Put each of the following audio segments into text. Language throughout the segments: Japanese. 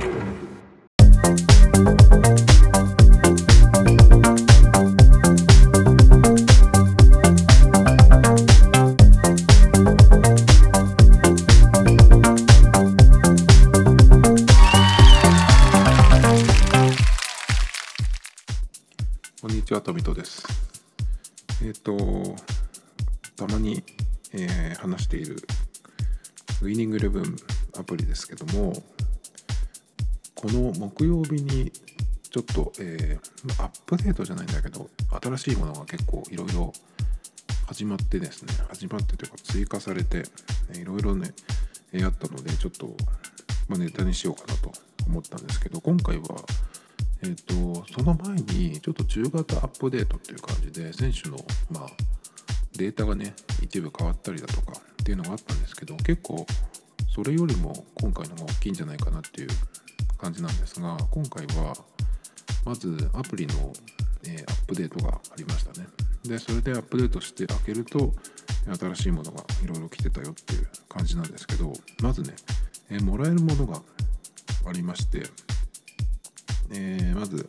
ここの木曜日にちょっと、えーアップデートじゃないんだけど、新しいものが結構いろいろ始まってですね、始まってというか追加されて、いろいろね、あったので、ちょっと、まあ、ネタにしようかなと思ったんですけど、今回は、えー、とその前にちょっと中型アップデートっていう感じで選手の、まあ、データがね一部変わったりだとかっていうのがあったんですけど結構それよりも今回の方が大きいんじゃないかなっていう感じなんですが今回はまずアプリの、えアップデートがありましたね。でそれでアップデートして開けると新しいものがいろいろ来てたよっていう感じなんですけどまずね、えもらえるものがありましてえまず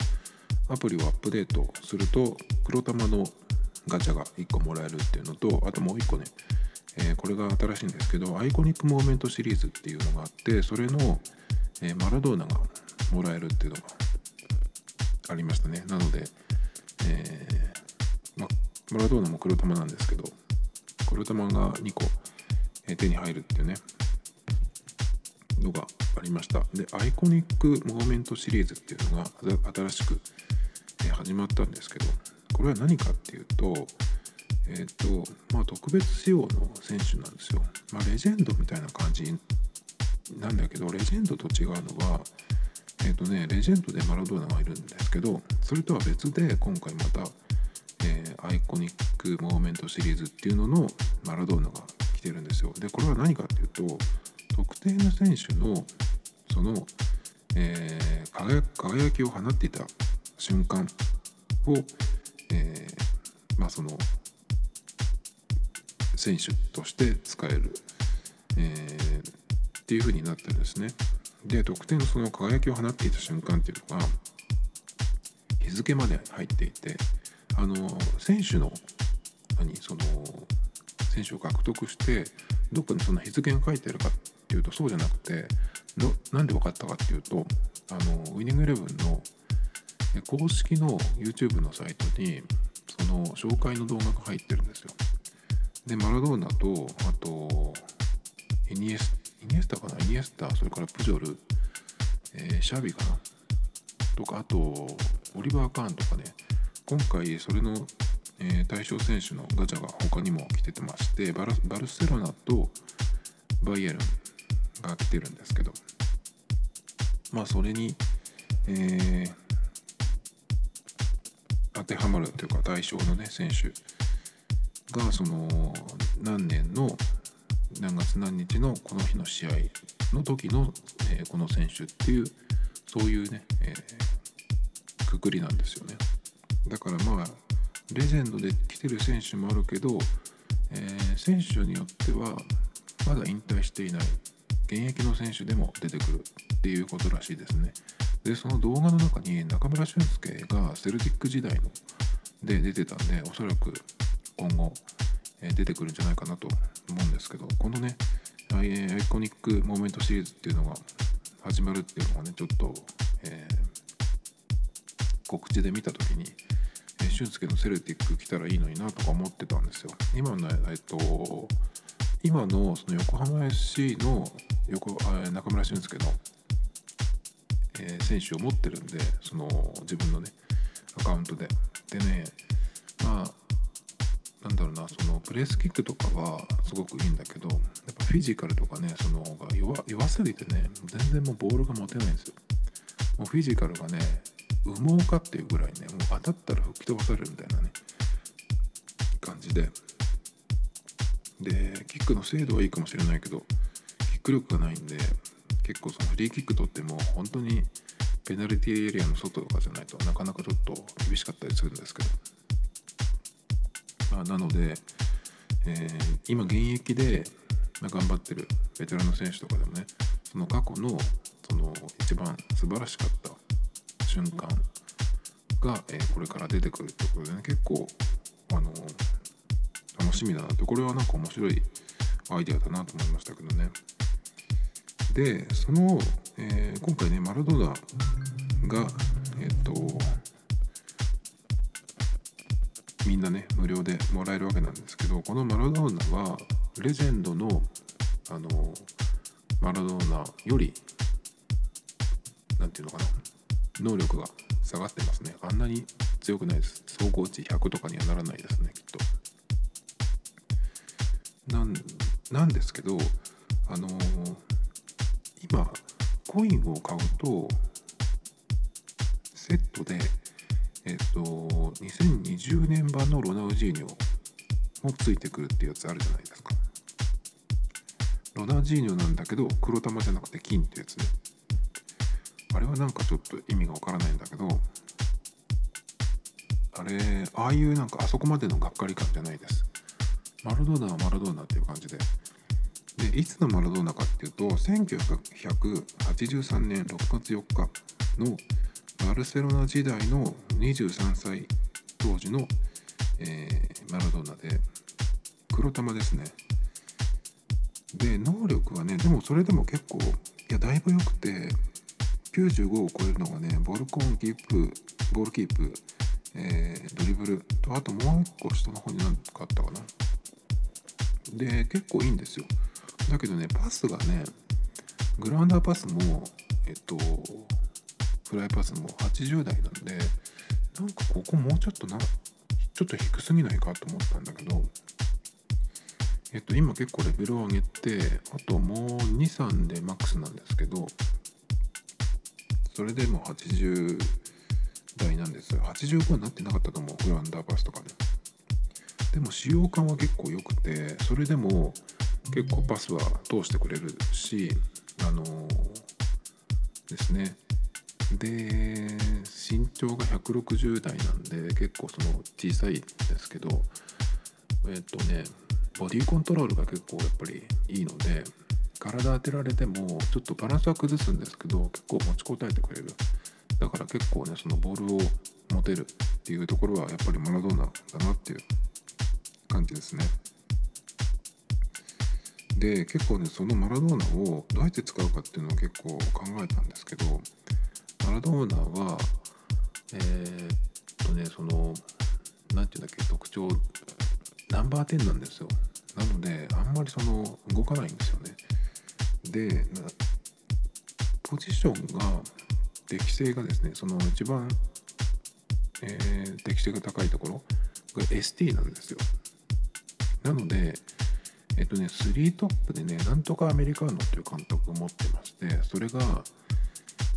アプリをアップデートすると黒玉のガチャが1個もらえるっていうのとあともう1個ね、えこれが新しいんですけど Iconic Moment シリーズっていうのがあってそれの、えマラドーナがもらえるっていうのがありましたね。なので、えーま、マラドーナも黒玉なんですけど黒玉が2個、え手に入るっていうねのがありました。で Iconic Moment シリーズっていうのが新しく、え始まったんですけどこれは何かっていうとえっ、とまあ特別仕様の選手なんですよ、まあ、レジェンドみたいな感じなんだけどレジェンドと違うのはえっ、とねレジェンドでマラドーナがいるんですけどそれとは別で今回また、えー Iconic Moment シリーズっていうののマラドーナが来てるんですよ。でこれは何かっていうと特定の選手のその、えー輝輝きを放っていた瞬間を、えーまあその選手として使える、えーっていう風になってるんですね。で特定のその輝きを放っていた瞬間っていうのが日付まで入っていてあの選手の何その選手を獲得してどっかにその日付が書いてあるかっていうとそうじゃなくてのなんで分かったかっていうとあのウィニングイレブンのえ公式の YouTube のサイトにその紹介の動画が入ってるんですよ。でマラドーナとあとイニエスイニエスタかな？イニエスタそれからプジョル、えーシャビかな？とかあとオリバー・カーンとかね。今回それの、えー対象選手のガチャが他にも来ててましてバルバルセロナとバイエルンが来てるんですけど。まあそれに、えー当てはまるというか対象のね選手がその何年の何月何日のこの日の試合の時の、えーこの選手っていうそういうね、えーくくりなんですよね。だからまあレジェンドで来てる選手もあるけど、えー選手によってはまだ引退していない現役の選手でも出てくるっていうことらしいですね。でその動画の中に中村俊輔がセルティック時代ので出てたんでおそらく今後、出てくるんじゃないかなと思うんですけどこのね Iconic Moment シリーズっていうのが始まるっていうのがねちょっと、えー告知で見た時に、え俊介のセルティック来たらいいのになとか思ってたんですよ。今のえっと今のその横浜 FC の横中村俊輔の、えー選手を持ってるんでその自分のねアカウントで。でねまあなんだろうなそのプレースキックとかはすごくいいんだけどやっぱフィジカルとかねそのが弱すぎてね全然もうボールが持てないんですよ。もうフィジカルがね羽毛かっていうぐらいねもう当たったら吹き飛ばされるみたいなね感じで。でキックの精度はいいかもしれないけどキック力がないんで結構そのフリーキック取っても本当にペナルティーエリアの外とかじゃないとなかなかちょっと厳しかったりするんですけど、まあ、なので、えー今現役で頑張ってるベテランの選手とかでもねその過去のその一番素晴らしかった瞬間が、えー、これから出てくるってことでね結構あの楽しみだなってこれはなんか面白いアイデアだなと思いましたけどね。でその、えー、今回ねマラドーナがえっ、とみんなね無料でもらえるわけなんですけどこのマラドーナはレジェンドのあのマラドーナより何て言うのかな能力が下がってますね。あんなに強くないです。走行値100とかにはならないですねきっと。なんなんですけどあのー、今コインを買うとセットでえっと2020年版のロナウジーニョもついてくるってやつあるじゃないですか。ロナウジーニョなんだけど黒玉じゃなくて金ってやつね。あれはなんかちょっと意味がわからないんだけどあれああいうなんかあそこまでのがっかり感じゃないです。マラドーナはマラドーナっていう感じで。でいつのマラドーナかっていうと1983年6月4日のバルセロナ時代の23歳当時の、えー、マラドーナで黒玉ですね。で能力はねでもそれでも結構いやだいぶ良くて95を超えるのがねボルコンキープボールキープ、えー、ドリブルとあともう一個下の方に何かあったかな。で結構いいんですよ。だけどねパスがねグラウンダーパスもえっとフライパスも80代なんでなんかここもうちょっとなちょっと低すぎないかと思ったんだけどえっと今結構レベルを上げてあともう23でマックスなんですけどそれでも80台なんですよ。85になってなかったと思う。フランダーパスとかね。でも使用感は結構良くてそれでも結構パスは通してくれるしあのー、ですね。で身長が160代なんで結構その小さいんですけどえっとねボディコントロールが結構やっぱりいいので体当てられてもちょっとバランスは崩すんですけど結構持ちこたえてくれる。だから結構ねそのボールを持てるっていうところはやっぱりマラドーナだなっていう感じですね。で結構ねそのマラドーナをどうやって使うかっていうのを結構考えたんですけどマラドーナはえー、っとねその何て言うんだっけ特徴ナンバー10なんですよ。なのであんまりその動かないんですよね。でポジションが適性がですねその一番、えー、適性が高いところが ST なんですよ。なのでえっとね3トップでねなんとかアメリカーノっていう監督を持ってましてそれが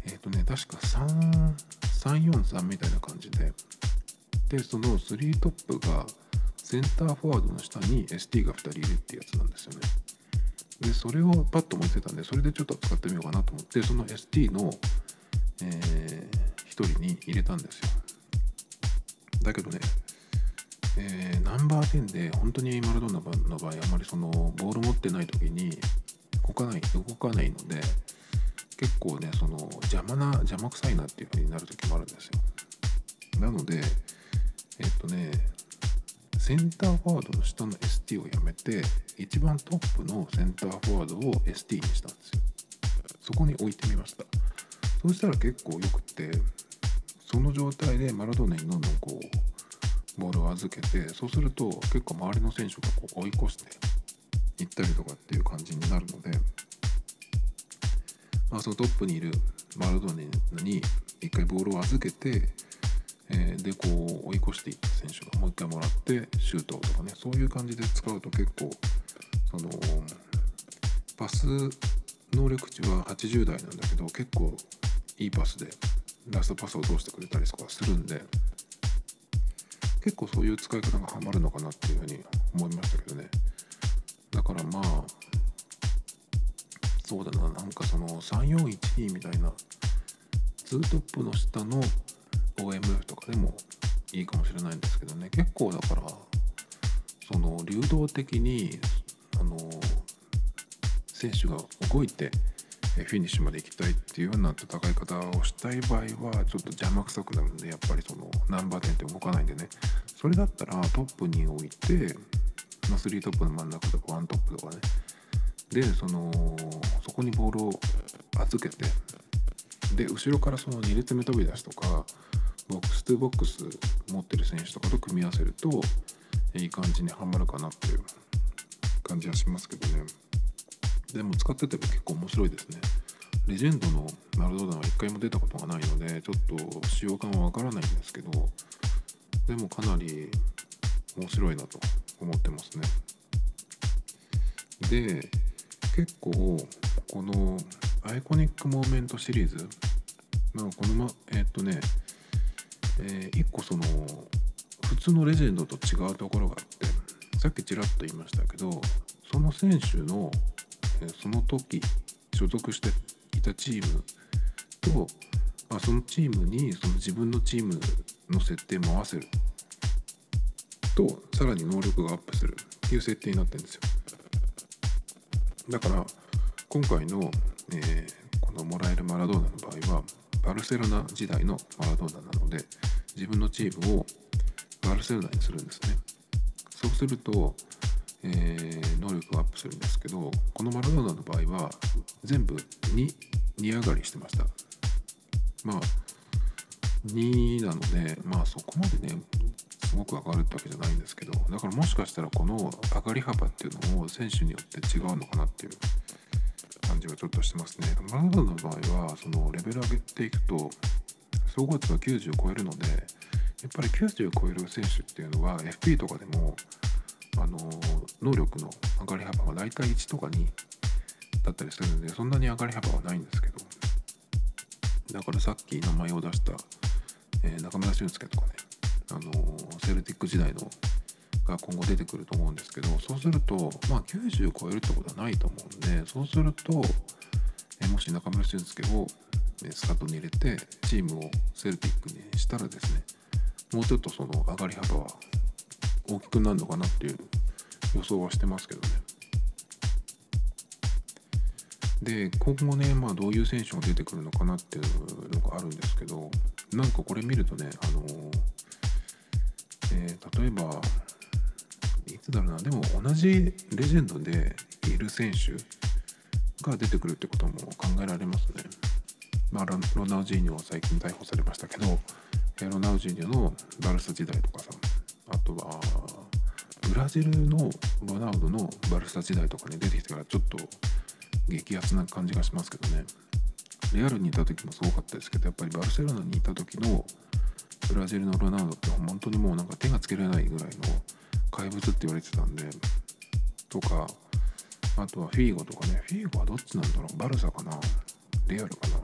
えっとね確か3 343みたいな感じで。でその3トップがセンターフォワードの下に ST が2人いるってやつなんですよね。でそれをパッと思ってたんでそれでちょっと使ってみようかなと思ってその ST の、えー、1人に入れたんですよ。だけどね、えー、ナンバー10で本当にマラドーナの場合あまりそのボール持ってない時に動かない動かないので結構ねその邪魔な邪魔くさいなっていう風になる時もあるんですよ。なのでえっとねセンターフォワードの下の ST をやめて一番トップのセンターフォワードを ST にしたんですよ。そこに置いてみました。そしたら結構よくてその状態でマラドーナにどんどんこうボールを預けてそうすると結構周りの選手がこう追い越していったりとかっていう感じになるので、まあ、そのトップにいるマラドーナに一回ボールを預けてえー、でこう追い越していった選手がもう一回もらってシュートとかねそういう感じで使うと結構そのパス能力値は80代なんだけど結構いいパスでラストパスを通してくれたりとかするんで結構そういう使い方がハマるのかなっていうふうに思いましたけどね。だからまあそうだな。なんかその3412みたいな2トップの下の OMF とかでもいいかもしれないんですけどね。結構だからその流動的にあの選手が動いてフィニッシュまで行きたいっていうような戦い方をしたい場合はちょっと邪魔くさくなるんでやっぱりそのナンバー10って動かないんでね。それだったらトップに置いて、ま、3トップの真ん中とか1トップとかね。でそのそこにボールを預けてで後ろからその2列目飛び出しとかボックス2ボックス持ってる選手とかと組み合わせるといい感じにはまるかなっていう感じはしますけどね。でも使ってても結構面白いですね。レジェンドのマルドーナは1回も出たことがないのでちょっと使用感はわからないんですけどでもかなり面白いなと思ってますね。で結構このIconic Moment シリーズまあこのまえー、っとねえー、1個その普通のレジェンドと違うところがあってさっきちらっと言いましたけどその選手の、えー、その時所属していたチームとまあそのチームにその自分のチームの設定も合わせるとさらに能力がアップするっていう設定になってるんですよ。だから今回の、えー、このもらえるマラドーナの場合はバルセロナ時代のマラドーナなので自分のチームをバルセロナにするんですね。そうすると、えー、能力がアップするんですけどこのマラドーナの場合は全部2値上がりしてました。まあ2なのでまあそこまでねすごく上がるってわけじゃないんですけどだからもしかしたらこの上がり幅っていうのを選手によって違うのかなっていう感じはちょっとしてますね。マラドの場合はそのレベル上げていくと総合値が90を超えるのでやっぱり90を超える選手っていうのは FP とかでもあの能力の上がり幅が大体1とか2だったりするんでそんなに上がり幅はないんですけどだからさっき名前を出した、えー、中村俊輔とかねあのセルティック時代のが今後出てくると思うんですけどそうするとまあ90超えるってことはないと思うんでそうするとえもし中村俊輔をスカットに入れてチームをセルティックにしたらですねもうちょっとその上がり幅は大きくなるのかなっていう予想はしてますけどね。で今後ね、まあ、どういう選手が出てくるのかなっていうのがあるんですけどなんかこれ見るとね、あのえ、例えばいつだろうなでも同じレジェンドでいる選手が出てくるってことも考えられますね。まあ、ロナウジーニョは最近逮捕されましたけどロナウジーニョのバルサ時代とかさあとはブラジルのロナウドのバルサ時代とかに出てきてからちょっと激アツな感じがしますけどねレアルにいた時もすごかったですけどやっぱりバルセロナにいた時のブラジルのロナウドって本当にもうなんか手がつけられないぐらいの怪物って言われてたんでとかあとはフィーゴとかね。フィーゴはどっちなんだろう？バルサかな？レアルかな？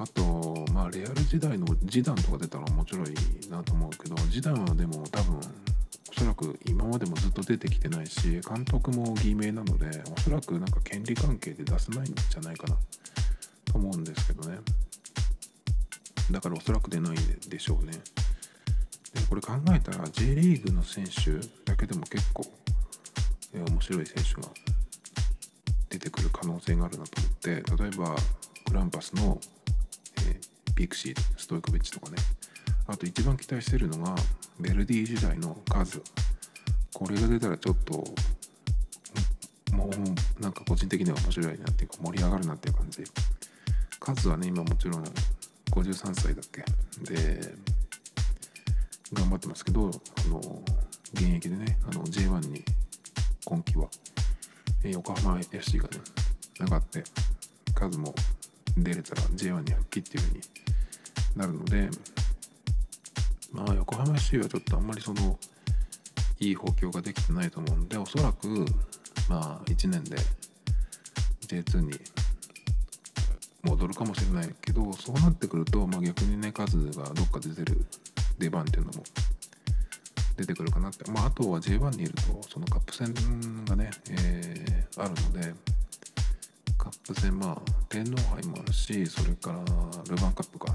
あとまあレアル時代のジダンとか出たら面白いなと思うけどジダンはでも多分おそらく今までもずっと出てきてないし監督も偽名なのでおそらくなんか権利関係で出せないんじゃないかなと思うんですけどね。だからおそらく出ないでしょうね。でこれ考えたら J リーグの選手だけでも結構、え面白い選手が出てくる可能性があるなと思って例えばグランパスの、えー、ピクシーストイコビッチとかね。あと一番期待してるのがベルディ時代の数これが出たらちょっともうなんか個人的には面白いなっていうか盛り上がるなっていう感じ。数はね今もちろん53歳だっけ？で頑張ってますけどあの現役でねあの J1 に今季は横浜 FC がね上がって数も出れたら J1 に復帰っていう風になるのでまあ横浜 FC はちょっとあんまりそのいい補強ができてないと思うんでおそらくまあ1年で J2 に戻るかもしれないけどそうなってくると、まあ、逆にね数がどっかで出る出番っていうのも出てくるかなって、まあ、あとは J1 にいるとそのカップ戦がね、えー、あるのでカップ戦まあ天皇杯もあるしそれからルヴァンカップか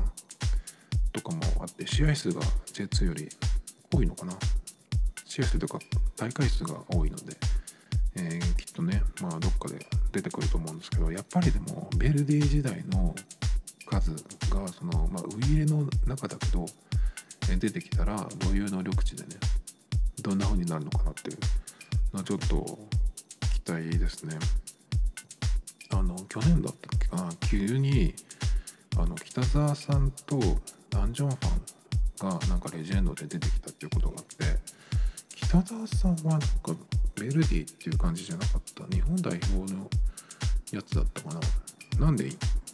とかもあって試合数が J2 より多いのかな。試合数とか大会数が多いので、えー、きっとねまあどっかで出てくると思うんですけどやっぱりでもベルディ時代の数がその、まあ、ウイイレの中だけど出てきたらどういう能力値でねどんな風になるのかなっていうのはちょっと期待ですね。あの去年だったっけかな急にあの北沢さんとダンジョンファンがなんかレジェンドで出てきたっていうことがあって北沢さんはなんかベルディっていう感じじゃなかった。日本代表のやつだったかな。なんで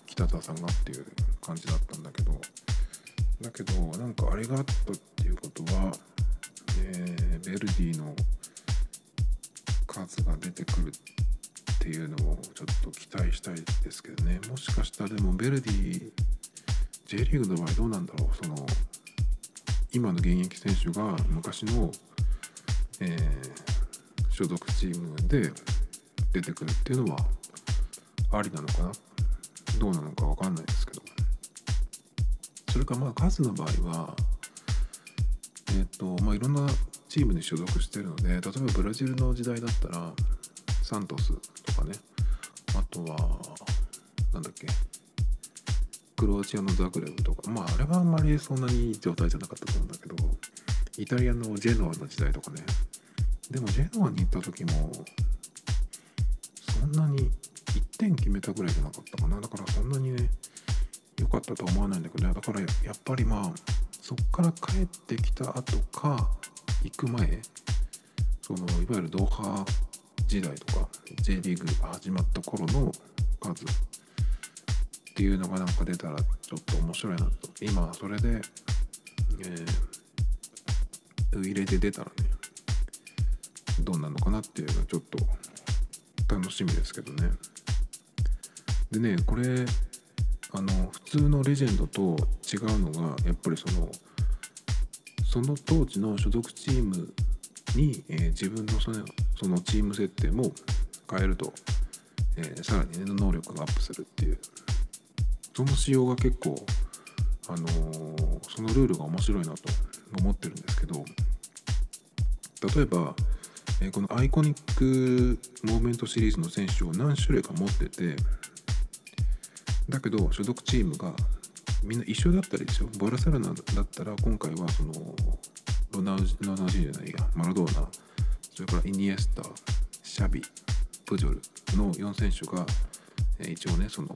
北沢さんがっていう感じだったんだけど。だけどなんかあれがあったっていうことは、えー、ベルディの数が出てくるっていうのをちょっと期待したいですけどね。もしかしたらでもベルディ J リーグの場合どうなんだろう。その今の現役選手が昔の、えー、所属チームで出てくるっていうのはありなのかな？どうなのか分かんないですけど。それかまあ数の場合はえっ、とまあいろんなチームに所属してるので例えばブラジルの時代だったらサントスとかね。あとはなんだっけ？クロアチアのザグレブとか。まああれはあんまりそんなにいい状態じゃなかったと思うんだけどイタリアのジェノアの時代とかね。でもジェノアに行った時もそんなに1点決めたぐらいじゃなかったかな。だからそんなにね良かったとは思わないんだけどね。だからやっぱりまあそっから帰ってきた後か行く前そのいわゆるドーハ時代とか J リーグが始まった頃の数。っていうのがなんか出たらちょっと面白いなと。今それで、えー、ウイレで出たらねどうなのかなっていうのはちょっと楽しみですけどね。でねこれあの普通のレジェンドと違うのがやっぱりそのその当時の所属チームに、えー、自分のそのそのチーム設定も変えると、えー、さらに、ね、能力がアップするっていう。その仕様が結構、あのー、そのルールが面白いなと思ってるんですけど例えば、え、この Iconic Moment シリーズの選手を何種類か持っててだけど所属チームがみんな一緒だったりですよバルセロナだったら今回はそのロナウジロナウジじゃないやマラドーナそれからイニエスタシャビプジョルの4選手が、一応ねその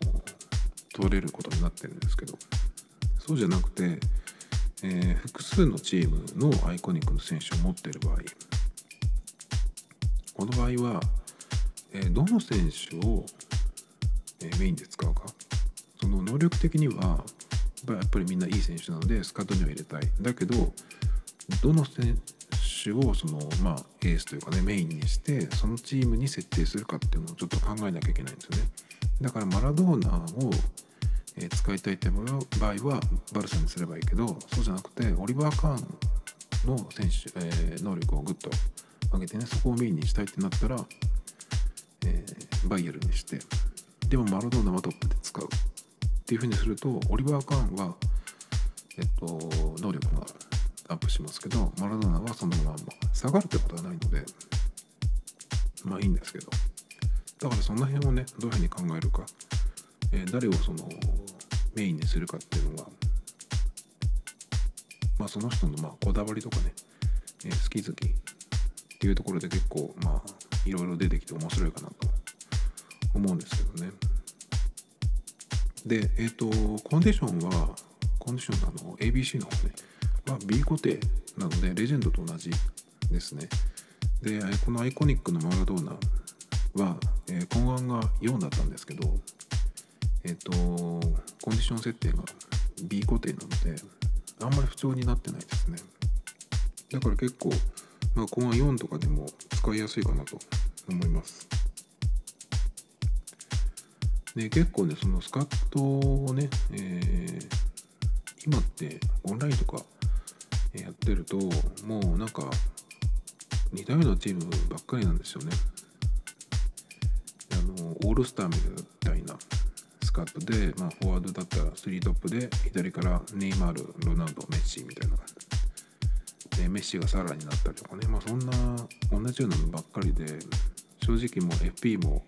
取れることになってるんですけどそうじゃなくて、えー、複数のチームのアイコニックの選手を持っている場合この場合は、えー、どの選手を、えー、メインで使うか。その能力的にはやっぱりみんないい選手なのでスカットには入れたい。だけどどの選手をその、まあ、エースというかねメインにしてそのチームに設定するかっていうのをちょっと考えなきゃいけないんですよね。だからマラドーナを使いたいって場合はバルサにすればいいけどそうじゃなくてオリバー・カーンの選手、えー、能力をグッと上げてねそこをメインにしたいってなったら、えー、バイエルにしてでもマラドーナはトップで使うっていうふうにするとオリバー・カーンは、えっと、能力がアップしますけどマラドーナはそのまま下がるってことはないのでまあいいんですけど。だからその辺をねどういうふうに考えるか、えー、誰をそのメインにするかっていうのがまあその人のまあこだわりとかね、えー、好き好きっていうところで結構まあいろいろ出てきて面白いかなと思うんですけどね。でえっ、ー、とコンディションはコンディションの？あの ABC の方ね。は B 固定なのでレジェンドと同じですね。でこのアイコニックのマラドーナは、えー、懇願が4だったんですけどえっ、ー、とコンディション設定が B 固定なのであんまり不調になってないですね。だから結構、まあ、懇願4とかでも使いやすいかなと思いますで結構ねそのスカットをね、えー、今ってオンラインとかやってるともうなんか似たようなチームばっかりなんですよね。あのオールスターみたいなスカットで、まあ、フォワードだったら3トップで左からネイマールロナウドメッシみたいなでメッシがサラになったりとかね、まあ、そんな同じようなのばっかりで正直もう FP も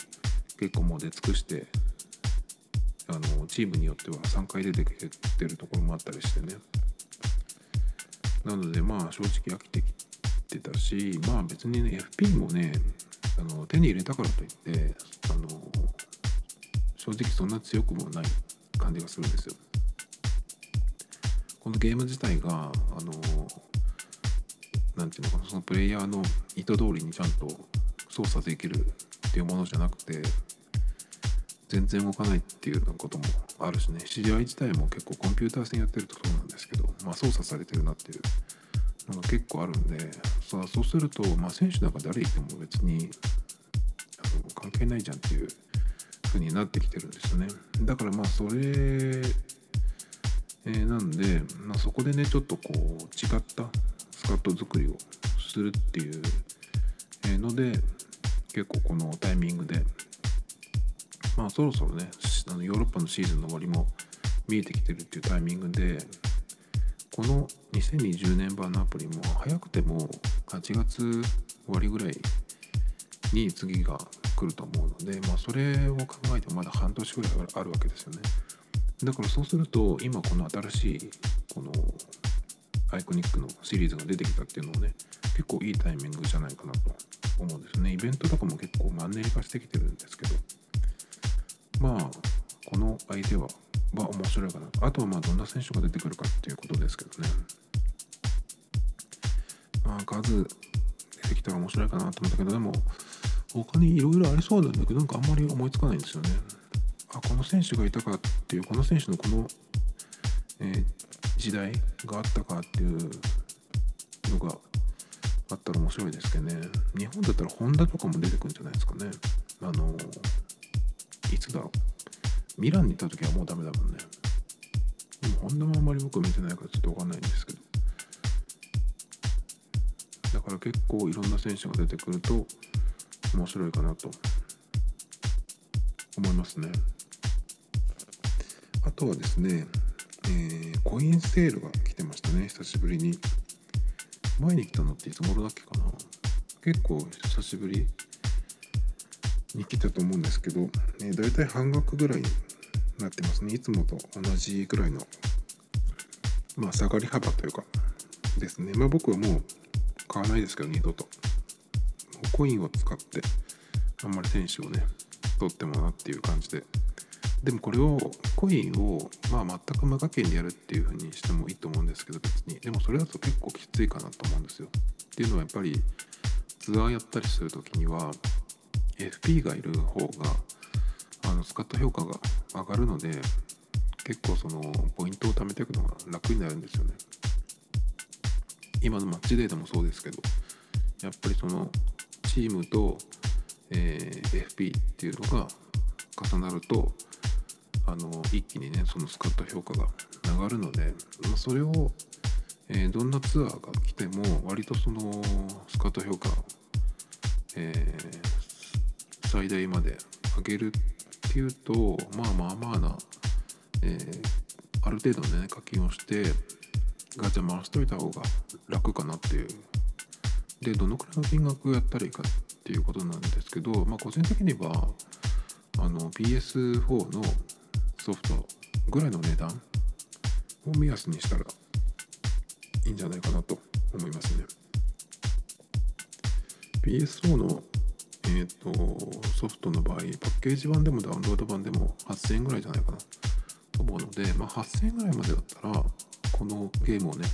結構もう出尽くしてあのチームによっては3回出てきてるところもあったりしてねなのでまあ正直飽きてきてたしまあ別にね FP もねあの手に入れたからといってあの正直そんな強くもない感じがするんですよ。このゲーム自体があのなんていうのかなそのプレイヤーの意図通りにちゃんと操作できるっていうものじゃなくて全然動かないっていうようなこともあるしね。試合自体も結構コンピューター戦やってるとそうなんですけど、まあ、操作されてるなっていうのが結構あるんでさあそうすると、まあ、選手なんか誰いても別にあの関係ないじゃんっていう風になってきてるんですよね。だからまあそれ、えー、なんで、まあ、そこでねちょっとこう違ったスカット作りをするっていう。ので結構このタイミングでまあそろそろねあのヨーロッパのシーズンの終わりも見えてきてるっていうタイミングでこの2020年版のアプリも早くても8月終わりぐらいに次が来ると思うので、まあ、それを考えてもまだ半年ぐらいあるわけですよね。だからそうすると今この新しいこのアイコニックのシリーズが出てきたっていうのもね結構いいタイミングじゃないかなと思うんですね。イベントとかも結構マンネリ化してきてるんですけど。まあこの相手はま面白いかな。あとはまあどんな選手が出てくるかっていうことですけどね。まあ数出てきたら面白いかなと思ったけどでも他にいろいろありそうなんだけどなんかあんまり思いつかないんですよね。あこの選手がいたかっていうこの選手のこの、えー、時代があったかっていうのがあったら面白いですけどね。日本だったらホンダとかも出てくるんじゃないですかね。あのいつだろう。ミランに行った時はもうダメだもんね。でもホンダもあんまり僕見てないからちょっと分かんないんですけど。だから結構いろんな選手が出てくると面白いかなと。思いますね。あとはですね、えー、コインセールが来てましたね久しぶりに。前に来たのっていつ頃だっけかな。結構久しぶりに来たと思うんですけど、えー、大体半額ぐらいになってますね。いつもと同じぐらいのまあ下がり幅というかですね。まあ僕はもう買わないですけど二度と。コインを使ってあんまり選手をね取ってもなっていう感じででもこれをコインを、まあ、全く無課金でやるっていう風にしてもいいと思うんですけど別に。でもそれだと結構きついかなと思うんですよ。っていうのはやっぱりツアーやったりする時には FP がいる方があの使った評価が上がるので結構そのポイントを貯めていくのが楽になるんですよね。今のマッチデータもそうですけどやっぱりそのチームと、えー、FP っていうのが重なるとあの一気にねそのスカット評価が上がるので、まあ、それを、えー、どんなツアーが来ても割とそのスカット評価、えー、最大まで上げるっていうとまあまあまあな、えー、ある程度ね課金をしてガチャ回しといた方が楽かなっていう。でどのくらいの金額をやったらいいかっていうことなんですけど、まあ、個人的にはあの PS4 のソフトぐらいの値段を目安にしたらいいんじゃないかなと思いますね。PS4 の、えーと、ソフトの場合パッケージ版でもダウンロード版でも8000円ぐらいじゃないかなと思うので、まあ、8000円ぐらいまでだったらこのゲームをね、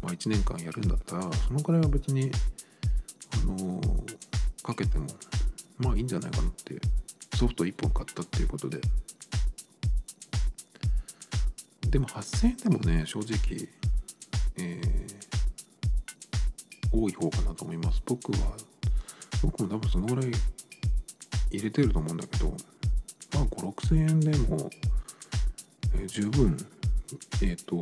まあ、1年間やるんだったらそのくらいは別にあのかけてもまあいいんじゃないかなってソフト1本買ったっていうことででも8000円でもね正直、えー、多い方かなと思います。僕は僕も多分そのぐらい入れてると思うんだけどまあ5 6 0 0 0円でも、えー、十分えっ、ー、と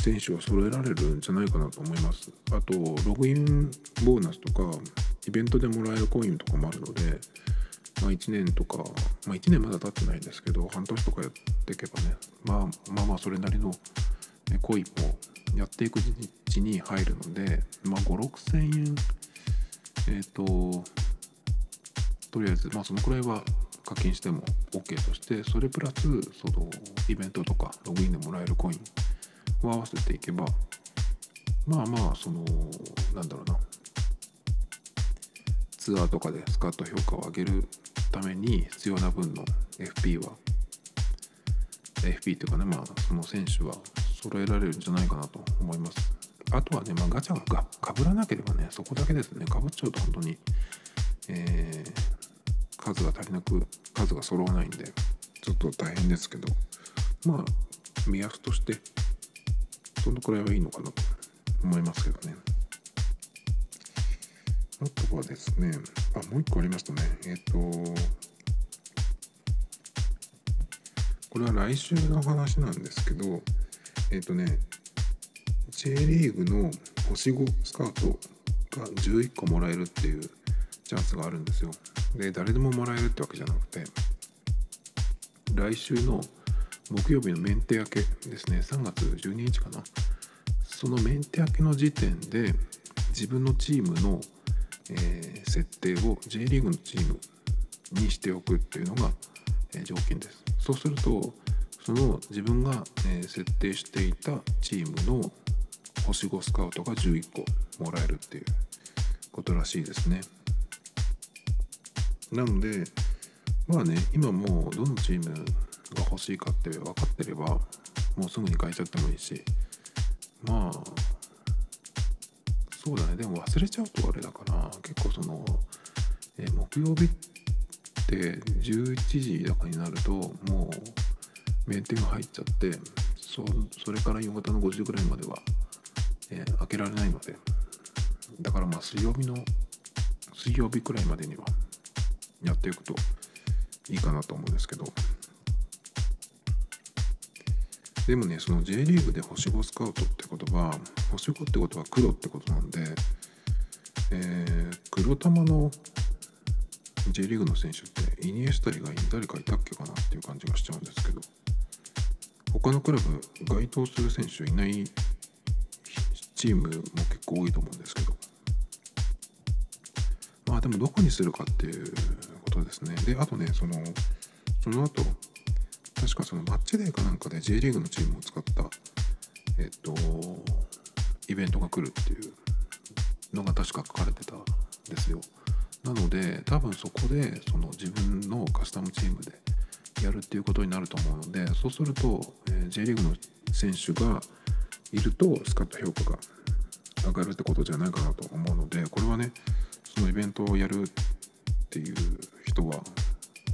選手は揃えられるんじゃないかなと思います。あとログインボーナスとかイベントでもらえるコインとかもあるので、まあ、1年とか、まあ、1年まだ経ってないんですけど半年とかやっていけばね、まあ、まあまあそれなりのコインもやっていくうちに入るので、まあ、5 6 0円えっ、ー、ととりあえずまあそのくらいは課金しても OK としてそれプラスそのイベントとかログインでもらえるコインを合わせていけばまあまあそのなんだろうなツアーとかでスカット評価を上げるために必要な分の FP は FP っていうかねまあその選手は揃えられるんじゃないかなと思います。あとはね、まあ、ガチャがかぶらなければねそこだけですねかぶっちゃうと本当に、えー、数が足りなく数が揃わないんでちょっと大変ですけどまあ目安としてそのくらいはいいのかなと思いますけどね。あとはですねあもう一個ありますとね。えっ、ー、とこれは来週の話なんですけどえっ、ー、とね J リーグの星5スカウトが11個もらえるっていうチャンスがあるんですよ。で誰でももらえるってわけじゃなくて来週の木曜日のメンテ明けですね。3月12日かな。そのメンテ明けの時点で自分のチームの、え、設定を J リーグのチームにしておくっていうのが、えー、条件です。そうするとその自分が、え設定していたチームの星5スカウトが11個もらえるっていうことらしいですね。なのでまあね今もうどのチームが欲しいかって分かってればもうすぐに変えちゃってもいいしまあそうだね。でも忘れちゃうとあれだから結構その、えー、木曜日って11時だかになるともうメンテが入っちゃってそそれから夕方の5時ぐらいまでは、えー、開けられないので。だからまあ水曜日の水曜日くらいまでにはやっていくといいかなと思うんですけど。でもねその J リーグで星5スカウトってことは星5ってことは黒ってことなんで、えー、黒玉の J リーグの選手ってイニエスタ以外に誰かいたっけかなっていう感じがしちゃうんですけど他のクラブ該当する選手いないチームも結構多いと思うんですけど。まあでもどこにするかっていうことですね。であとねそのその後確かそのマッチデーかなんかで J リーグのチームを使ったえっとイベントが来るっていうのが確か書かれてたんですよ。なので多分そこでその自分のカスタムチームでやるっていうことになると思うのでそうすると、え、J リーグの選手がいるとスカット評価が上がるってことじゃないかなと思うのでこれはねそのイベントをやるっていう人は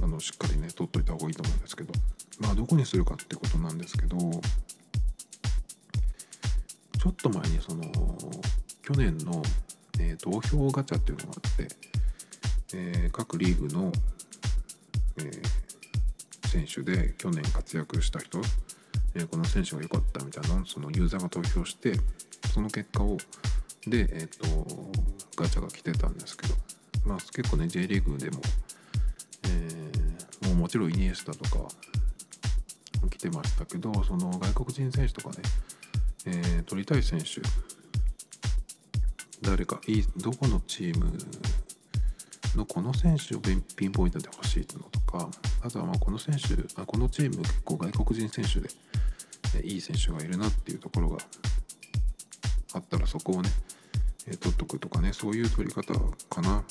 あのしっかりね取っといた方がいいと思うんですけど。まあどこにするかってことなんですけどちょっと前にその去年の、えー、投票ガチャっていうのがあってえー、各リーグの、えー、選手で去年活躍した人、えー、この選手が良かったみたいなそのユーザーが投票してその結果をで、えーと、ガチャが来てたんですけど、まあ、結構ね J リーグでも、えー、もうもちろんイニエスタとか来てましたけどその外国人選手とかね、えー、取りたい選手誰かいいどこのチームのこの選手をピンポイントで欲しいのとかあとはまあこの選手あこのチーム結構外国人選手でいい選手がいるなっていうところがあったらそこをねえ取っとくとかねそういう取り方かな。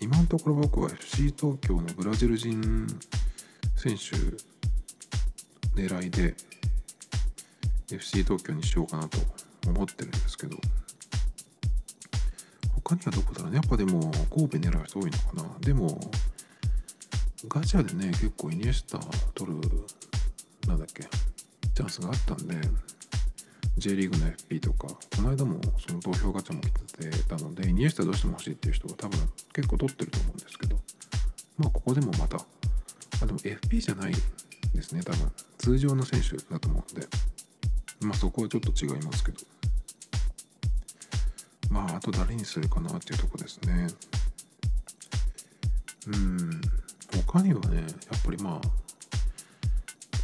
今のところ僕は FC 東京のブラジル人選手狙いで FC 東京にしようかなと思ってるんですけど他にはどこだろうね。やっぱでも神戸狙う人多いのかな。でもガチャでね結構イニエスタ取るなんだっけチャンスがあったんで J リーグの FP とかこの間もその投票ガチャも来てたのでイニエスタどうしても欲しいっていう人は多分結構取ってると思うんですけどまあここでもまたあでも FP じゃないですね多分。通常の選手だと思うんでまあそこはちょっと違いますけど。まああと誰にするかなっていうとこですね。うん他にはねやっぱりまあ、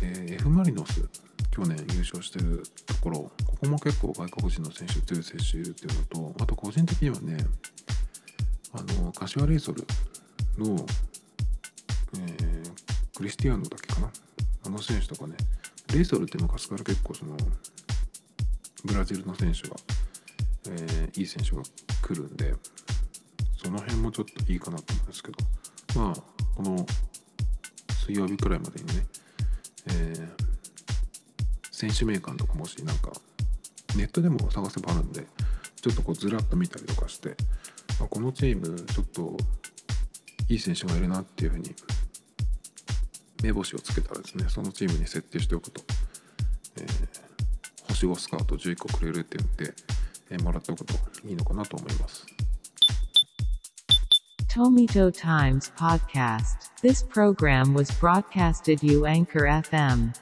えー、F マリノス去年優勝してるところここも結構外国人の選手強い選手いるっていうのとあと個人的にはねあの柏レイソルのえクリスティアーノだけかな。の選手とかね。レイソルって昔から結構そのブラジルの選手が、えーいい選手が来るんでその辺もちょっといいかなと思うんですけど。まあこの水曜日くらいまでにね、えー選手名鑑とかもしなんかネットでも探せばあるんでちょっとこうずらっと見たりとかして、あこのチームちょっといい選手がいるなっていうふうに目星をつけたらですねそのチームに設定しておくと、えー星5スカート11個くれるって言って、えーもらっておくといいのかなと思います。Tomito Times Podcast. This program was broadcasted you Anchor FM.